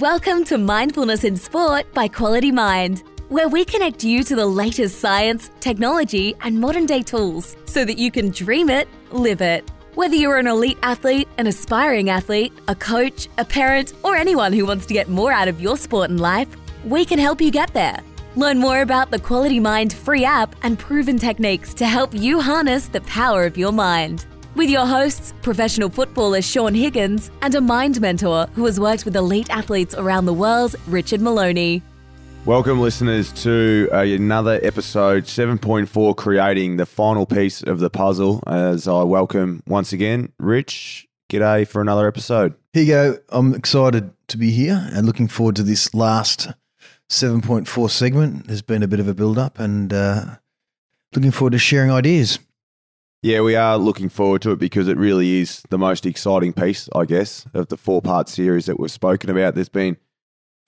Welcome to Mindfulness in Sport by Quality Mind, where we connect you to the latest science, technology, and modern day tools so that you can dream it, live it. Whether you're an elite athlete, an aspiring athlete, a coach, a parent, or anyone who wants to get more out of your sport and life, we can help you get there. Learn more about the Quality Mind free app and proven techniques to help you harness the power of your mind. With your hosts, professional footballer Shaun Higgins and a mind mentor who has worked with elite athletes around the world, Richard Maloney. Welcome, listeners, to uh, another episode 7.4 Creating the final piece of the puzzle. As I welcome once again Rich. G'day for another episode. Here you go. I'm excited to be here and looking forward to this last 7.4 segment. There's been a bit of a build up and uh, looking forward to sharing ideas. Yeah, we are looking forward to it because it really is the most exciting piece, I guess, of the four part series that we've spoken about. There's been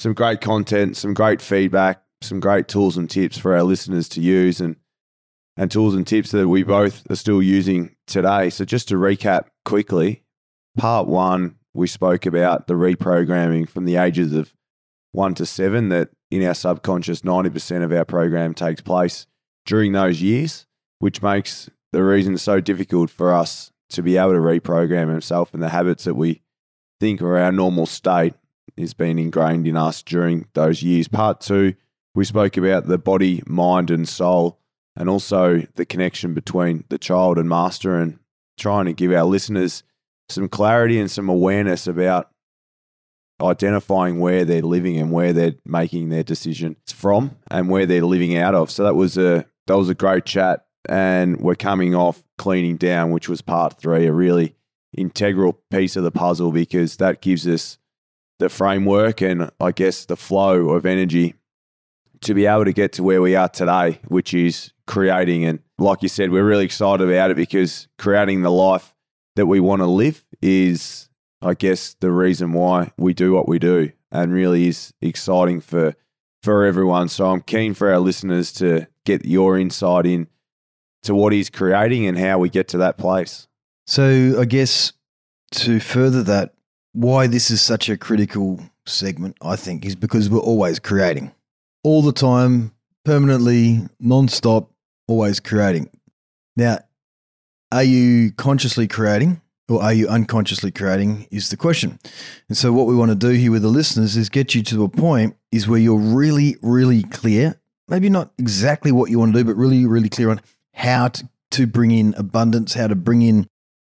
some great content, some great feedback, some great tools and tips for our listeners to use and and tools and tips that we both are still using today. So just to recap quickly, part 1 we spoke about the reprogramming from the ages of 1 to 7 that in our subconscious 90% of our program takes place during those years, which makes the reason it's so difficult for us to be able to reprogram himself and the habits that we think are our normal state is being ingrained in us during those years. Part two, we spoke about the body, mind, and soul, and also the connection between the child and master, and trying to give our listeners some clarity and some awareness about identifying where they're living and where they're making their decisions from and where they're living out of. So that was a that was a great chat and we're coming off cleaning down, which was part three, a really integral piece of the puzzle because that gives us the framework and I guess the flow of energy to be able to get to where we are today, which is creating. And like you said, we're really excited about it because creating the life that we want to live is, I guess, the reason why we do what we do and really is exciting for for everyone. So I'm keen for our listeners to get your insight in to what he's creating and how we get to that place. So, I guess to further that, why this is such a critical segment, I think, is because we're always creating all the time, permanently, non-stop, always creating. Now, are you consciously creating or are you unconsciously creating is the question. And so what we want to do here with the listeners is get you to a point is where you're really really clear, maybe not exactly what you want to do but really really clear on how to, to bring in abundance, how to bring in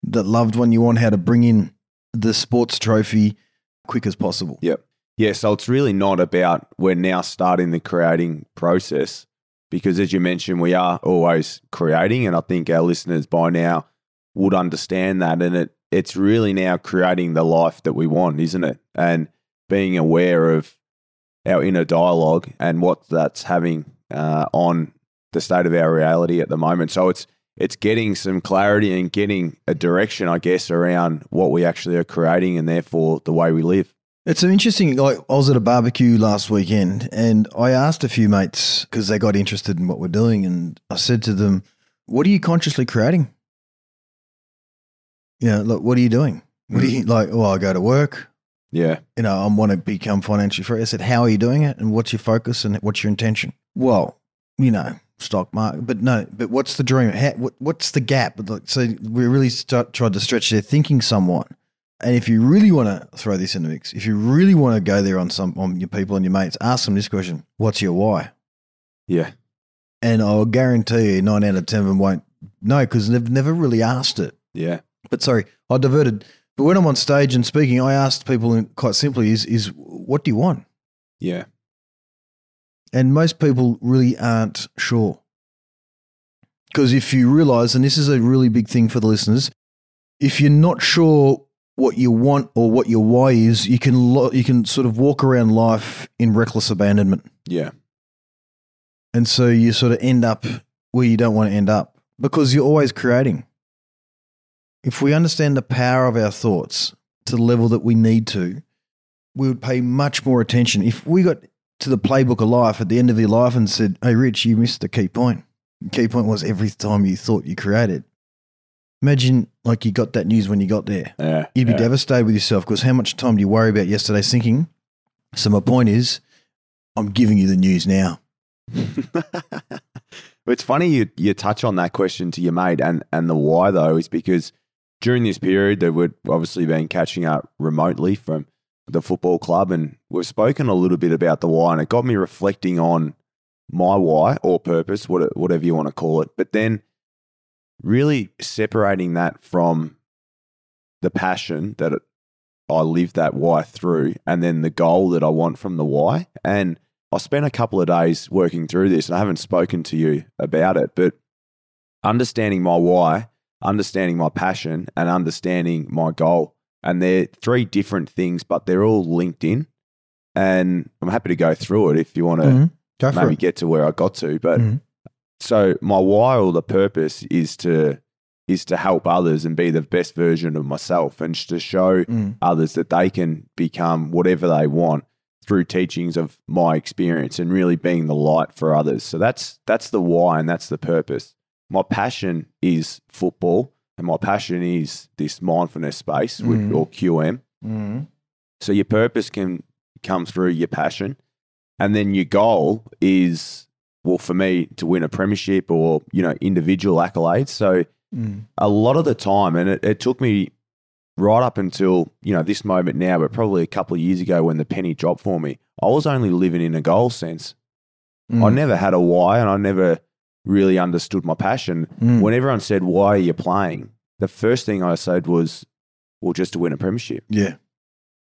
the loved one you want, how to bring in the sports trophy quick as possible. Yep. Yeah, so it's really not about we're now starting the creating process because as you mentioned, we are always creating and I think our listeners by now would understand that and it it's really now creating the life that we want, isn't it? And being aware of our inner dialogue and what that's having uh, on the state of our reality at the moment. So it's it's getting some clarity and getting a direction, I guess, around what we actually are creating and therefore the way we live. It's an interesting. Like I was at a barbecue last weekend, and I asked a few mates because they got interested in what we're doing, and I said to them, "What are you consciously creating? You know, look, what are you doing? What are you mm. like? Oh, I go to work. Yeah, You know, I want to become financially free." I said, "How are you doing it? And what's your focus? And what's your intention?" Well, you know, stock market. But no, but what's the dream? How, what, what's the gap? So we really start, tried to stretch their thinking somewhat. And if you really want to throw this in the mix, if you really want to go there on some on your people and your mates, ask them this question: What's your why? yeah, And I'll guarantee you, nine out of ten of them won't know because they've never really asked it. yeah, But sorry, I diverted. But when I'm on stage and speaking, I asked people quite simply: "Is is what do you want?" yeah, And most people really aren't sure. Because if you realize, and this is a really big thing for the listeners, if you're not sure what you want or what your why is, you can lo- you can sort of walk around life in reckless abandonment, yeah, and so you sort of end up where you don't want to end up because you're always creating. If we understand the power of our thoughts to the level that we need to, we would pay much more attention. If we got to the playbook of life at the end of your life and said, Hey, Rich, you missed the key point. The key point was every time you thought you created. Imagine like you got that news when you got there. yeah. You'd be yeah. devastated with yourself because how much time do you worry about yesterday's thinking So my point is, I'm giving you the news now. it's funny you you touch on that question to your mate and and the why though is because during this period that we've obviously been catching up remotely from the football club and we've spoken a little bit about the why and it got me reflecting on my why or purpose whatever you want to call it but then really separating that from the passion that I live that why through and then the goal that I want from the why and I spent a couple of days working through this and I haven't spoken to you about it, but understanding my why, understanding my passion, and understanding my goal. And they're three different things, but they're all linked in. And I'm happy to go through it if you want to Mhm. Maybe it. get to where I got to. But Mhm. so my why or the purpose is to is to help others and be the best version of myself and to show Mm. others that they can become whatever they want through teachings of my experience and really being the light for others. So that's that's the why and that's the purpose. My passion is football and my passion is this mindfulness space with, Mhm. or QM. Mm. So your purpose can come through your passion and then your goal is well for me to win a premiership or you know individual accolades. So Mm. a lot of the time, and it, it took me right up until you know this moment now, but probably a couple of years ago when the penny dropped for me, I was only living in a goal sense. I Mm. never had a why, and I never really understood my passion. Mm. When everyone said, "Why are you playing?" the first thing I said was, "Well, just to win a premiership." Yeah.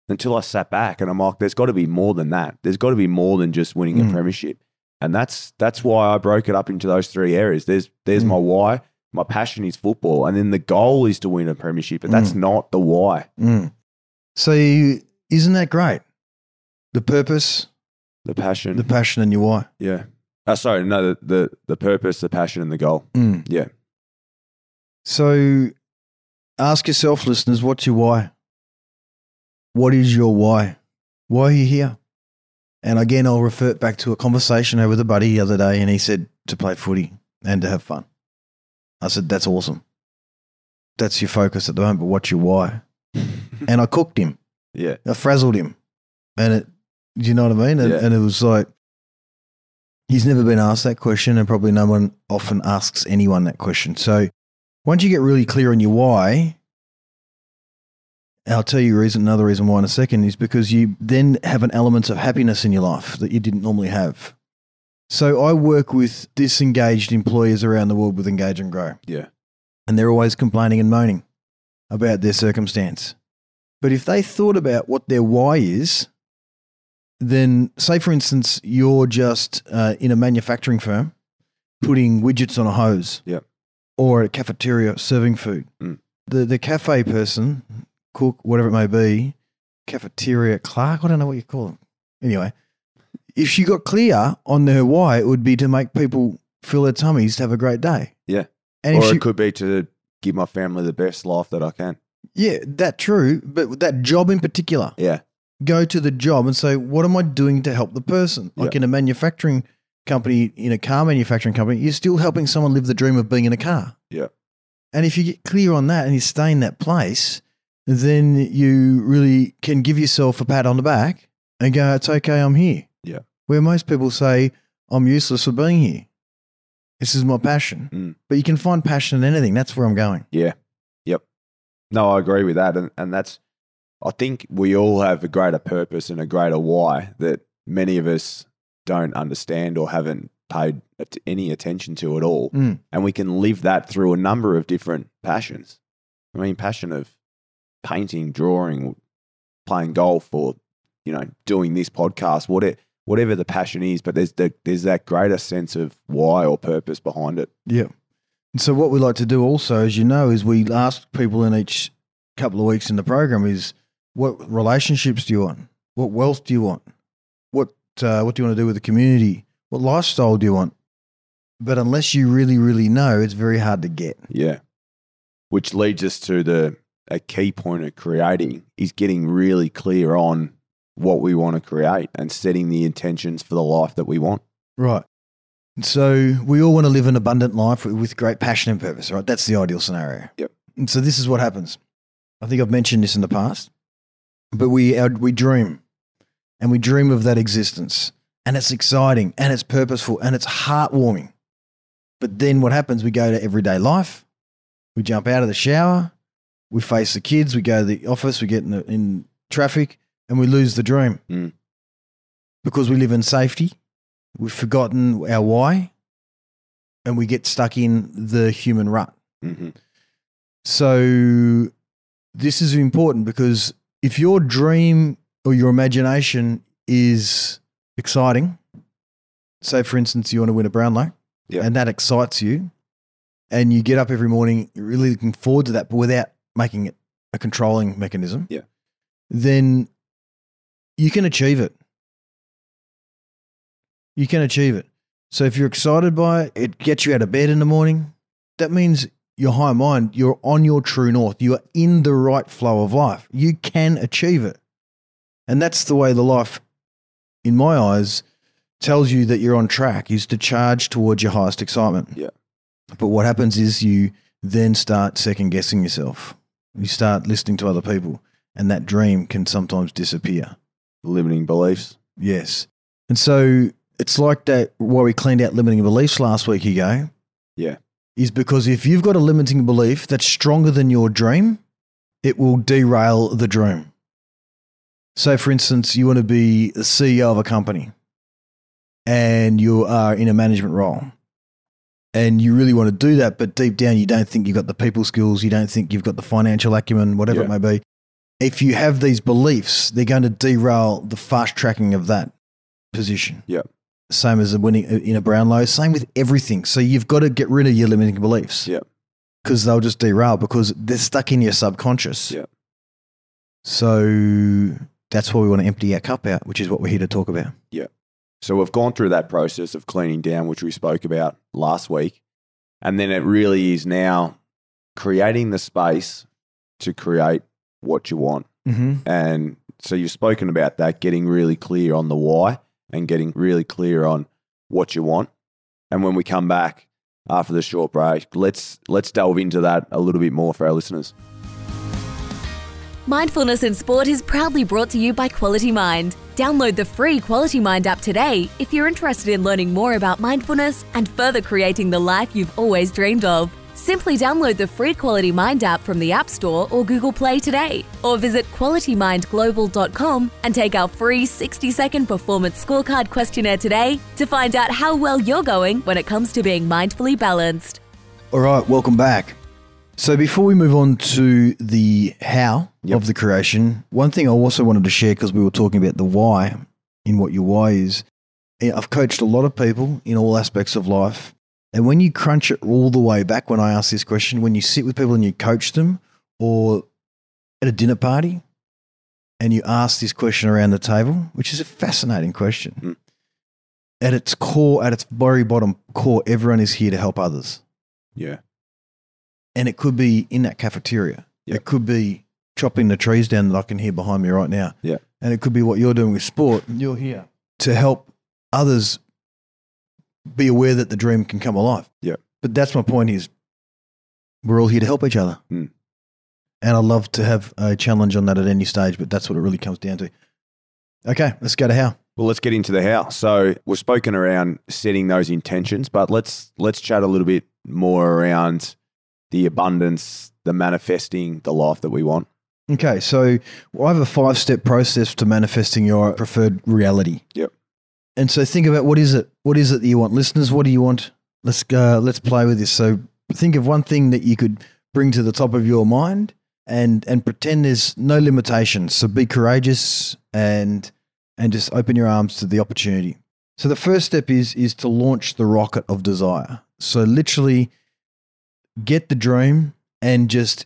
Until I sat back and I'm like, "There's got to be more than that. There's got to be more than just winning Mm. a premiership." And that's that's why I broke it up into those three areas. There's there's Mm. my why. My passion is football, and then the goal is to win a premiership, but that's Mm. not the why. Mm. So you, isn't that great? The purpose, The passion, the passion, and your why. yeah. Uh, sorry, no, the, the the purpose, the passion, and the goal. Mm. Yeah. So ask yourself, listeners, what's your why? What is your why? Why are you here? And again, I'll revert back to a conversation I had with a buddy the other day, and he said to play footy and to have fun. I said, That's awesome. That's your focus at the moment, but what's your why? and I cooked him. yeah, I frazzled him. And it, do you know what I mean? And, Yeah. and it was like, he's never been asked that question, and probably no one often asks anyone that question. So once you get really clear on your why, I'll tell you a reason, another reason why in a second is because you then have an element of happiness in your life that you didn't normally have. So I work with disengaged employers around the world with Engage and Grow yeah, and they're always complaining and moaning about their circumstance. But if they thought about what their why is, then say, for instance, you're just uh, in a manufacturing firm putting widgets on a hose Yep. or a cafeteria serving food. Mm. The, the cafe person, cook, whatever it may be, cafeteria clerk, I don't know what you call them. Anyway, if she got clear on her why, it would be to make people fill their tummies to have a great day. Yeah. And or she, it could be to give my family the best life that I can. Yeah, that true. But that job in particular, Yeah, go to the job and say, what am I doing to help the person? Like in a manufacturing company, in a car manufacturing company, you're still helping someone live the dream of being in a car. Yeah. And if you get clear on that and you stay in that place, then you really can give yourself a pat on the back and go, it's okay, I'm here. Yeah. Where most people say, I'm useless for being here. This is my passion. Mm. But you can find passion in anything. That's where I'm going. yeah, yep. No, I agree with that, and and that's. I think we all have a greater purpose and a greater why that many of us don't understand or haven't paid any attention to at all, Mm. and we can live that through a number of different passions. I mean, passion of painting, drawing, playing golf, or you know, doing this podcast, whatever whatever the passion is. But there's the, there's that greater sense of why or purpose behind it. Yeah. And so what we like to do also, as you know, is we ask people in each couple of weeks in the program is what relationships do you want? What wealth do you want? What uh, what do you want to do with the community? What lifestyle do you want? But unless you really, really know, it's very hard to get. Yeah. Which leads us to the a key point of creating is getting really clear on what we want to create and setting the intentions for the life that we want. Right. So we all want to live an abundant life with- great passion and purpose, right? That's the ideal scenario. Yep. And so this is what happens. I think I've mentioned this in the past, but we our, we dream. and we dream of that existence. And it's exciting and it's purposeful and it's heartwarming. But then what happens? We go to everyday life, we jump out of the shower, we face the kids, we go to the office, we get in, the, in traffic, and we lose the dream Mm. because we live in safety. We've forgotten our why, and we get stuck in the human rut. hmm So this is important because if your dream or your imagination is exciting, say for instance you want to win a Brownlow, Yeah. and that excites you, and you get up every morning you're really looking forward to that, but without making it a controlling mechanism, Yeah. then you can achieve it. You can achieve it. So if you're excited by it, it gets you out of bed in the morning. That means your high mind, you're on your true north. You are in the right flow of life. You can achieve it. And that's the way the life, in my eyes, tells you that you're on track is to charge towards your highest excitement. Yeah. But what happens is you then start second guessing yourself. You start listening to other people, and that dream can sometimes disappear. Limiting beliefs. Yes. And so it's like that why we cleaned out limiting beliefs last week ago. Yeah. Is because if you've got a limiting belief that's stronger than your dream, it will derail the dream. So, for instance, you want to be the CEO of a company and you are in a management role and you really want to do that, but deep down you don't think you've got the people skills, you don't think you've got the financial acumen, whatever it may be. If you have these beliefs, they're going to derail the fast tracking of that position. Yeah. Same as a winning uh, in a Brownlow, same with everything. So you've got to get rid of your limiting beliefs. Yeah. Because they'll just derail because they're stuck in your subconscious. Yeah. So that's why we want to empty our cup out, which is what we're here to talk about. Yeah. So we've gone through that process of cleaning down, which we spoke about last week. And then it really is now creating the space to create what you want. Mm-hmm. And so you've spoken about that, getting really clear on the why and getting really clear on what you want. And when we come back after the short break, let's let's delve into that a little bit more for our listeners. Mindfulness in Sport is proudly brought to you by Quality Mind. Download the free Quality Mind app today if you're interested in learning more about mindfulness and further creating the life you've always dreamed of. Simply download the free Quality Mind app from the App Store or Google Play today, or visit qualitymindglobal.com and take our free 60 second performance scorecard questionnaire today to find out how well you're going when it comes to being mindfully balanced. All right, welcome back. So before we move on to the how Yep. of the creation, one thing I also wanted to share because we were talking about the why in what your why is. eh, I've coached a lot of people in all aspects of life. And when you crunch it all the way back, when I ask this question, when you sit with people and you coach them or at a dinner party and you ask this question around the table, which is a fascinating question. Mm. At its core, at its very bottom core, everyone is here to help others Yeah. and it could be in that cafeteria. Yeah. It could be chopping the trees down that I can hear behind me right now. Yeah. And it could be what you're doing with sport. You're here to help others be aware that the dream can come alive. Yeah. But that's my point is we're all here to help each other. Mm. And I love to have a challenge on that at any stage, but that's what it really comes down to. Okay, let's go to how. Well, let's get into the how. So we've spoken around setting those intentions, but let's let's chat a little bit more around the abundance, the manifesting the life that we want. Okay, so I have a five step process to manifesting your preferred reality. Yep. And so think about what is it? What is it that you want? Listeners, what do you want? Let's go, let's play with this. So think of one thing that you could bring to the top of your mind and and pretend there's no limitations. So be courageous and and just open your arms to the opportunity. So the first step is is to launch the rocket of desire. So literally get the dream and just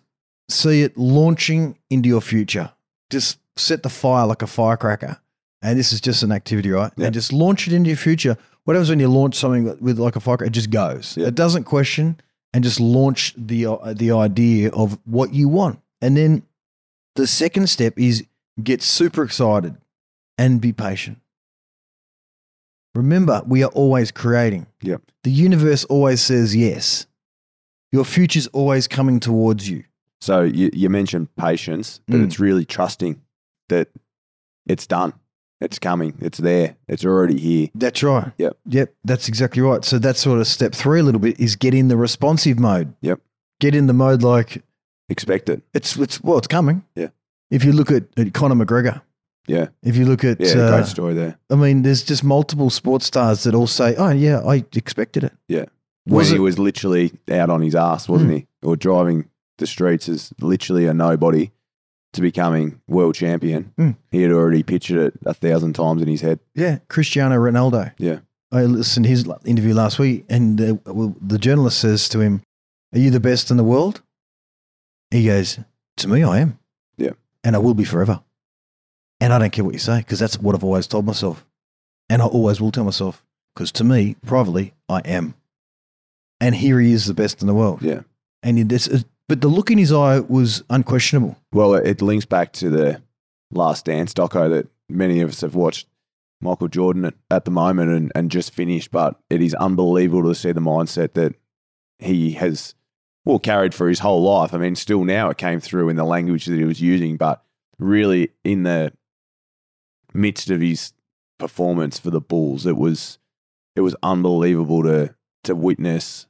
see it launching into your future. Just set the fire like a firecracker. And this is just an activity, right? Yeah. And just launch it into your future. What happens when you launch something with like a firecracker? It just goes. Yeah. It doesn't question and just launch the uh, the idea of what you want. And then the second step is get super excited and be patient. Remember, we are always creating. Yep. The universe always says yes. Your future's always coming towards you. So you, you mentioned patience, but Mm. it's really trusting that it's done. It's coming. It's there. It's already here. That's right. Yep. Yep. That's exactly right. So that's sort of step three a little bit is get in the responsive mode. Yep. Get in the mode like Expect it. it's it's well, it's coming. Yeah. If you look at, at Conor McGregor, Yeah. if you look at, Yeah. uh, great story there. I mean, there's just multiple sports stars that all say, "Oh yeah, I expected it." Yeah. When Was he it- was literally out on his ass, wasn't he? Or driving the streets as literally a nobody to becoming world champion. Mm. He had already pictured it a thousand times in his head. Yeah, Cristiano Ronaldo. Yeah. I listened to his interview last week, and uh, well, the journalist says to him, "Are you the best in the world?" He goes, "To me, I am." Yeah. and I will be forever. And I don't care what you say because that's what I've always told myself, and I always will tell myself because to me, privately, I am. And here he is, the best in the world. Yeah. And it- it's, it's- but the look in his eye was unquestionable. Well, it, links back to the last dance doco that many of us have watched Michael Jordan at, at the moment and, and just finished. But it is unbelievable to see the mindset that he has, well, carried for his whole life. I mean, still now it came through in the language that he was using, but really in the midst of his performance for the Bulls, it was it was unbelievable to to witness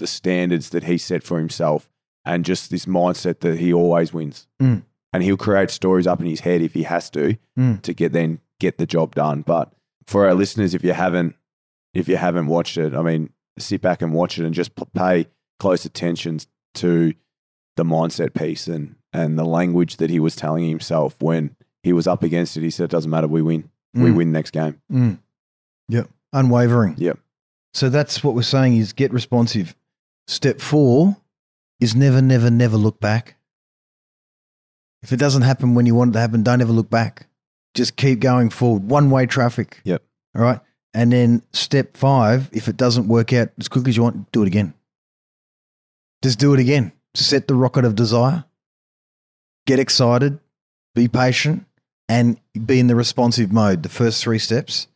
the standards that he set for himself and just this mindset that he always wins. Mm. And he'll create stories up in his head if he has to Mm. to get then get the job done. But for our listeners, if you haven't if you haven't watched it, I mean, sit back and watch it and just pay close attention to the mindset piece and and the language that he was telling himself when he was up against it. He said, "It doesn't matter. We win. We Mm. win next game." Mm. Yep. Unwavering. Yep. So that's what we're saying is get responsive. Step four is never, never, never look back. If it doesn't happen when you want it to happen, don't ever look back. Just keep going forward. One way traffic. Yep. All right. And then step five, if it doesn't work out as quick as you want, do it again. Just do it again. Set the rocket of desire. Get excited. Be patient and be in the responsive mode, the first three steps,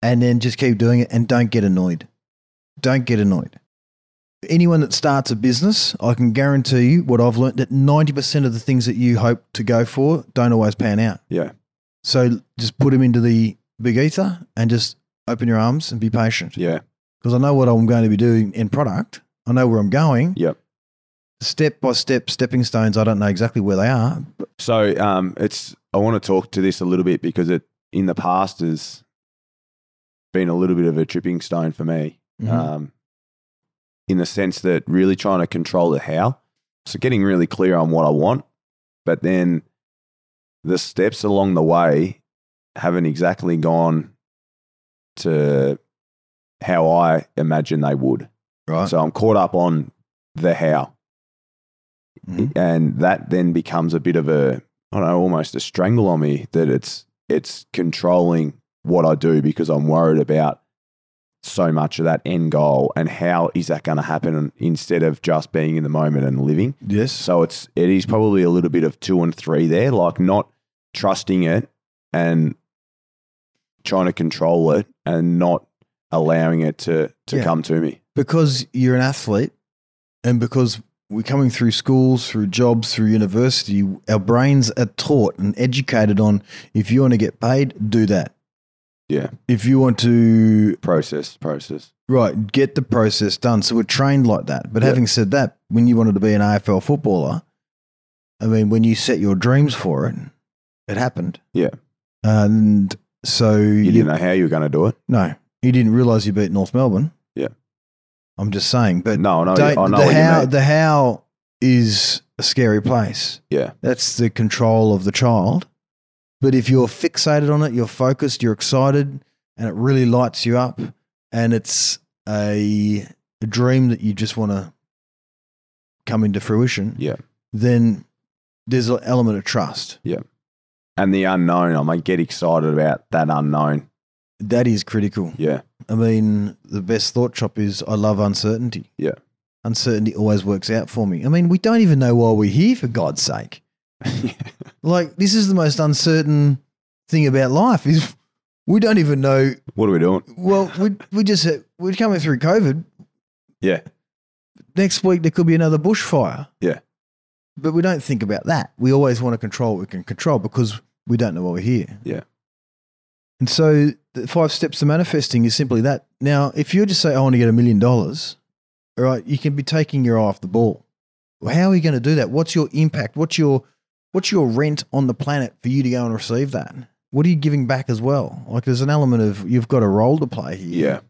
and then just keep doing it and don't get annoyed. Don't get annoyed. Anyone that starts a business, I can guarantee you what I've learned that 90% of the things that you hope to go for don't always pan out. Yeah. So just put them into the big ether and just open your arms and be patient. Yeah. Because I know what I'm going to be doing in product. I know where I'm going. Yep. Step by step, stepping stones, I don't know exactly where they are. But So um, it's I want to talk to this a little bit because it in the past has been a little bit of a tripping stone for me. Mhm. Um, in the sense that really trying to control the how. So getting really clear on what I want, but then the steps along the way haven't exactly gone to how I imagine they would. right. So I'm caught up on the how. Mhm. And that then becomes a bit of a, I don't know, almost a strangle on me that it's it's controlling what I do because I'm worried about so much of that end goal and how is that going to happen instead of just being in the moment and living. Yes. So it's it is probably a little bit of two and three there, like not trusting it and trying to control it and not allowing it to to Yeah. come to me. because you're an athlete and because we're coming through schools, through jobs, through university, our brains are taught and educated on if you want to get paid, do that. Yeah. If you want to, Process, process. right, get the process done. So we're trained like that. But Yeah. having said that, when you wanted to be an AFL footballer, I mean, when you set your dreams for it, it happened. Yeah. And so You didn't know how you were going to do it. no, you didn't realize you beat North Melbourne. Yeah. I'm just saying, but No, no. I know the how the how is a scary place. Yeah. That's the control of the child. But if you're fixated on it, you're focused, you're excited, and it really lights you up, and it's a, a dream that you just want to come into fruition, Yeah. then there's an element of trust. Yeah. And the unknown, I might get excited about that unknown. That is critical. Yeah. I mean, the best thought chop is I love uncertainty. Yeah. Uncertainty always works out for me. I mean, we don't even know why we're here, for God's sake. Like, this is the most uncertain thing about life is we don't even know. what are we doing? Well, we, we just, we're coming through COVID. Yeah. Next week, there could be another bushfire. Yeah. But we don't think about that. We always want to control what we can control because we don't know why we're here. Yeah. And so the five steps to manifesting is simply that. Now, if you just say, I want to get a million dollars, all right, you can be taking your eye off the ball. Well, how are you going to do that? What's your impact? What's your what's your rent on the planet for you to go and receive that? What are you giving back as well? Like there's an element of you've got a role to play here. Yeah.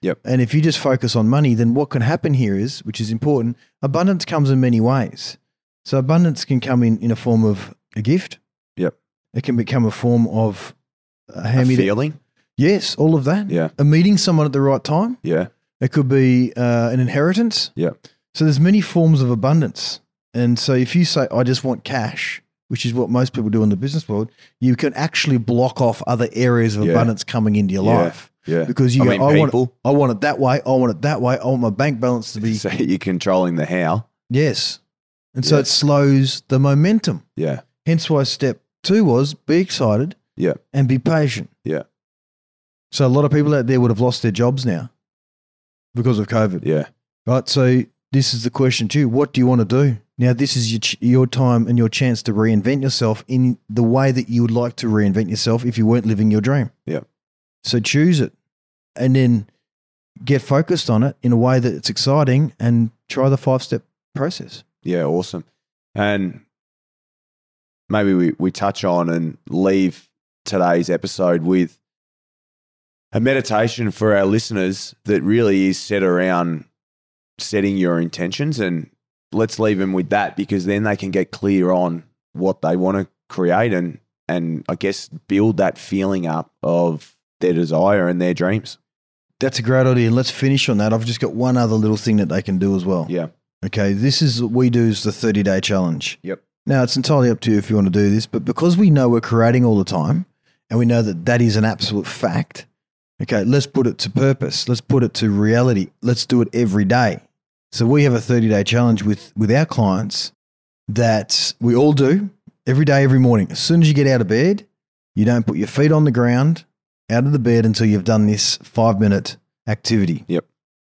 Yep. And if you just focus on money, then what can happen here is, which is important, abundance comes in many ways. So abundance can come in in a form of a gift. Yep. It can become a form of uh, A hand me feeling. Yes, all of that. Yeah. A meeting someone at the right time. Yeah. It could be uh, an inheritance. Yeah. So there's many forms of abundance. And so if you say, I just want cash, which is what most people do in the business world, you can actually block off other areas of Yeah. abundance coming into your Yeah. life. Yeah. Because you I go, mean, I, want it, people. I want it that way. I want it that way. I want my bank balance to be. So you're controlling the how. Yes. And so Yeah. it slows the momentum. Yeah. Hence why step two was be excited Yeah. and be patient. Yeah. So a lot of people out there would have lost their jobs now because of COVID. Yeah. Right. So this is the question too. What do you want to do? Now, this is your, ch- your time and your chance to reinvent yourself in the way that you would like to reinvent yourself if you weren't living your dream. Yeah. So choose it and then get focused on it in a way that it's exciting and try the five step process. Yeah, awesome. And maybe we, we touch on and leave today's episode with a meditation for our listeners that really is set around setting your intentions. And let's leave them with that because then they can get clear on what they want to create and, and I guess build that feeling up of their desire and their dreams. That's a great idea. Let's finish on that. I've just got one other little thing that they can do as well. Yeah. Okay. This is what we do is the 30 day challenge. Yep. Now, it's entirely up to you if you want to do this, but because we know we're creating all the time and we know that that is an absolute fact, okay, let's put it to purpose. Let's put it to reality. Let's do it every day. So we have a 30 day challenge with, with our clients that we all do every day, every morning. As soon as you get out of bed, you don't put your feet on the ground out of the bed until you've done this five minute activity. Yep.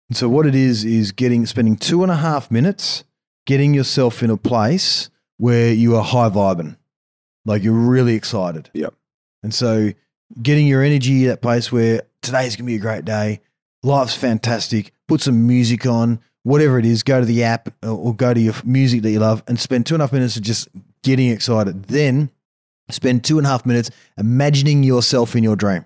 And so what it is is getting spending two and a half minutes getting yourself in a place where you are high vibing, like you're really excited. Yep. And so getting your energy at that place where today's gonna be a great day, life's fantastic. Put some music on, whatever it is. Go to the app or- or go to your music that you love and spend two and a half minutes of just getting excited. Then spend two and a half minutes imagining yourself in your dream.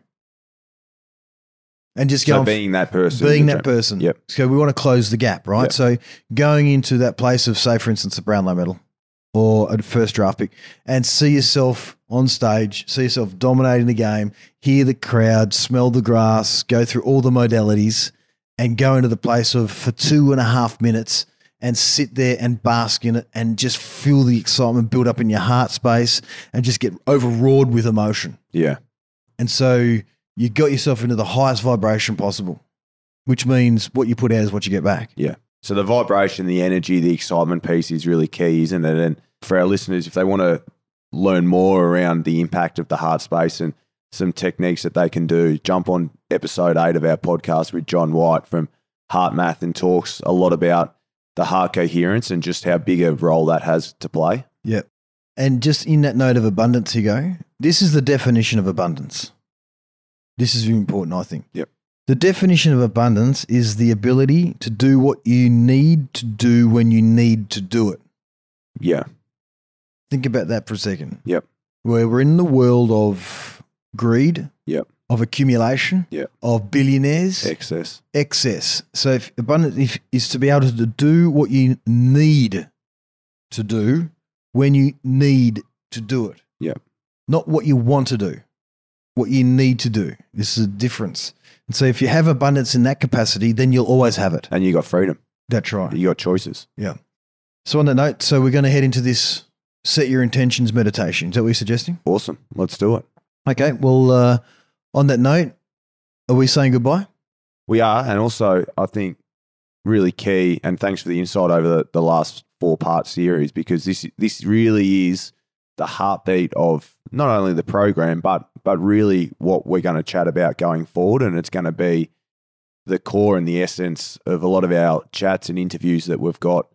And just go So being that person. being that dream. person. Yep. So we want to close the gap, right? Yep. So going into that place of, say, for instance, a Brownlow medal or a first draft pick, and see yourself on stage, see yourself dominating the game, hear the crowd, smell the grass, go through all the modalities, and go into the place of for two and a half minutes and sit there and bask in it and just feel the excitement build up in your heart space and just get overawed with emotion. Yeah. And so you got yourself into the highest vibration possible, which means what you put out is what you get back. Yeah. So the vibration, the energy, the excitement piece is really key, isn't it? And for our listeners, if they want to learn more around the impact of the heart space and some techniques that they can do, jump on episode eight of our podcast with John White from HeartMath and talks a lot about the heart coherence and just how big a role that has to play. Yep. And just in that note of abundance, you go, this is the definition of abundance. This is important, I think. Yep. The definition of abundance is the ability to do what you need to do when you need to do it. Yeah. Think about that for a second. Yep. Where we're in the world of greed, Yep. of accumulation, Yep. of billionaires, Excess. excess. So if abundance if, is to be able to do what you need to do when you need to do it. Yep. Not what you want to do, what you need to do. This is a difference. And so if you have abundance in that capacity, then you'll always have it. And you got freedom. That's right. You got choices. Yeah. So on that note, so we're going to head into this set your intentions meditation. Is that what you're suggesting? Awesome. Let's do it. Okay. Well, uh, on that note, are we saying goodbye? We are, and also I think really key. And thanks for the insight over the, the last four part series because this this really is the heartbeat of not only the program but but really what we're going to chat about going forward, and it's going to be the core and the essence of a lot of our chats and interviews that we've got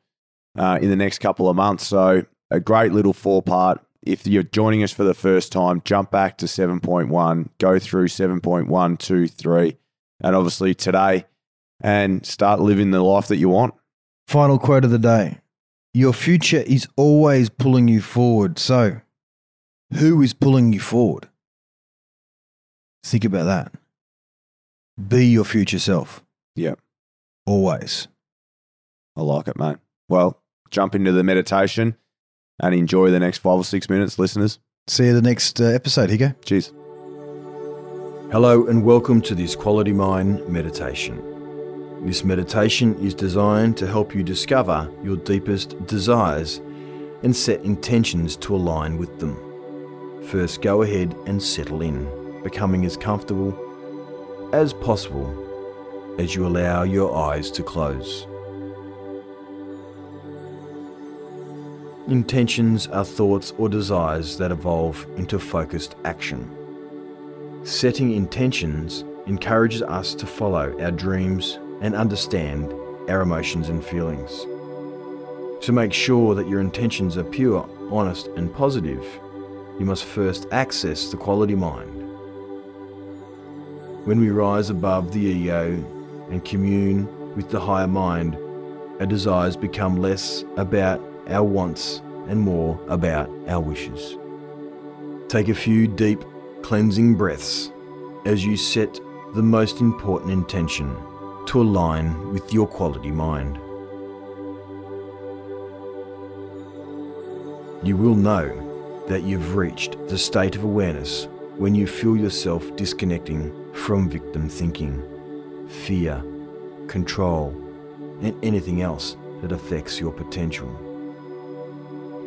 uh, in the next couple of months. So a great little four part if you're joining us for the first time, jump back to 7.1, go through 7.1, 2, 3, and obviously today, and start living the life that you want. Final quote of the day Your future is always pulling you forward. So, who is pulling you forward? Think about that. Be your future self. Yeah. Always. I like it, mate. Well, jump into the meditation and enjoy the next five or six minutes, listeners. See you the next uh, episode. Here you go. Cheers. Hello, and welcome to this Quality Mind meditation. This meditation is designed to help you discover your deepest desires and set intentions to align with them. First, go ahead and settle in, becoming as comfortable as possible as you allow your eyes to close. Intentions are thoughts or desires that evolve into focused action. Setting intentions encourages us to follow our dreams and understand our emotions and feelings. To make sure that your intentions are pure, honest, and positive, you must first access the quality mind. When we rise above the ego and commune with the higher mind, our desires become less about our wants and more about our wishes. Take a few deep, cleansing breaths as you set the most important intention to align with your quality mind. You will know that you've reached the state of awareness when you feel yourself disconnecting from victim thinking, fear, control, and anything else that affects your potential.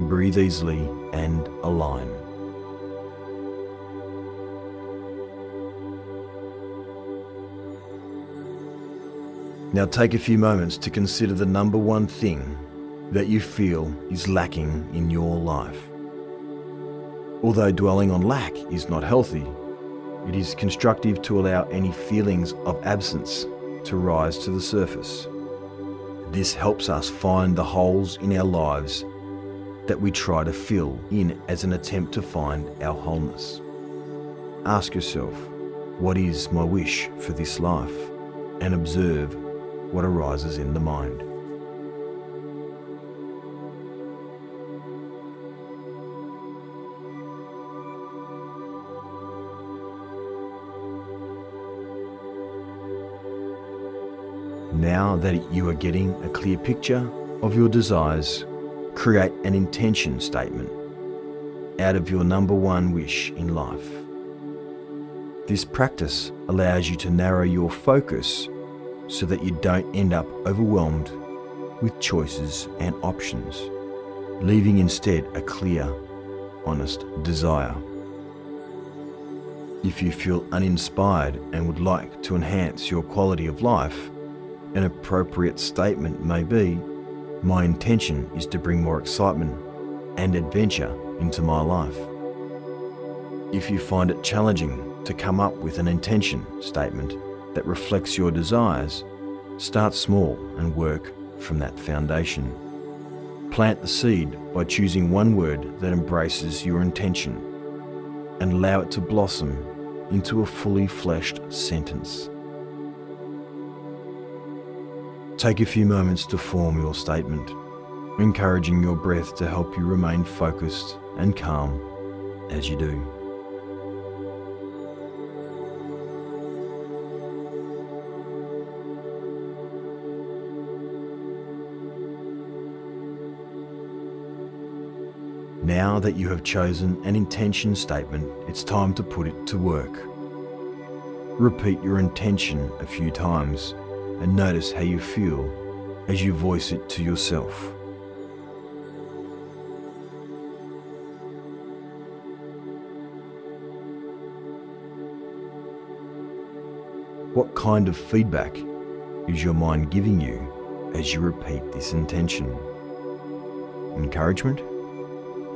Breathe easily and align. Now take a few moments to consider the number one thing that you feel is lacking in your life. Although dwelling on lack is not healthy, it is constructive to allow any feelings of absence to rise to the surface. This helps us find the holes in our lives that we try to fill in as an attempt to find our wholeness. Ask yourself, what is my wish for this life? And observe what arises in the mind. Now that you are getting a clear picture of your desires, create an intention statement out of your number one wish in life. This practice allows you to narrow your focus so that you don't end up overwhelmed with choices and options, leaving instead a clear, honest desire. If you feel uninspired and would like to enhance your quality of life, an appropriate statement may be My intention is to bring more excitement and adventure into my life. If you find it challenging to come up with an intention statement, that reflects your desires, start small and work from that foundation. Plant the seed by choosing one word that embraces your intention and allow it to blossom into a fully fleshed sentence. Take a few moments to form your statement, encouraging your breath to help you remain focused and calm as you do. Now that you have chosen an intention statement, it's time to put it to work. Repeat your intention a few times and notice how you feel as you voice it to yourself. What kind of feedback is your mind giving you as you repeat this intention? Encouragement?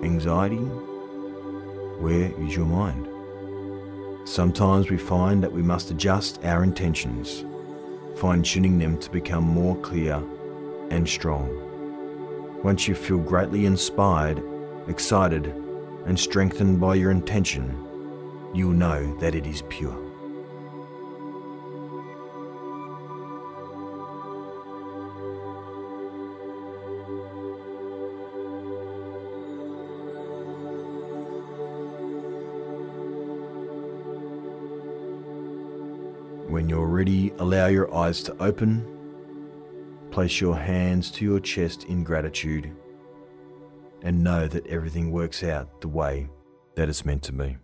anxiety, where is your mind? Sometimes we find that we must adjust our intentions, fine tuning them to become more clear and strong. Once you feel greatly inspired, excited, and strengthened by your intention, you'll know that it is pure. Ready, allow your eyes to open. Place your hands to your chest in gratitude and know that everything works out the way that it's meant to be.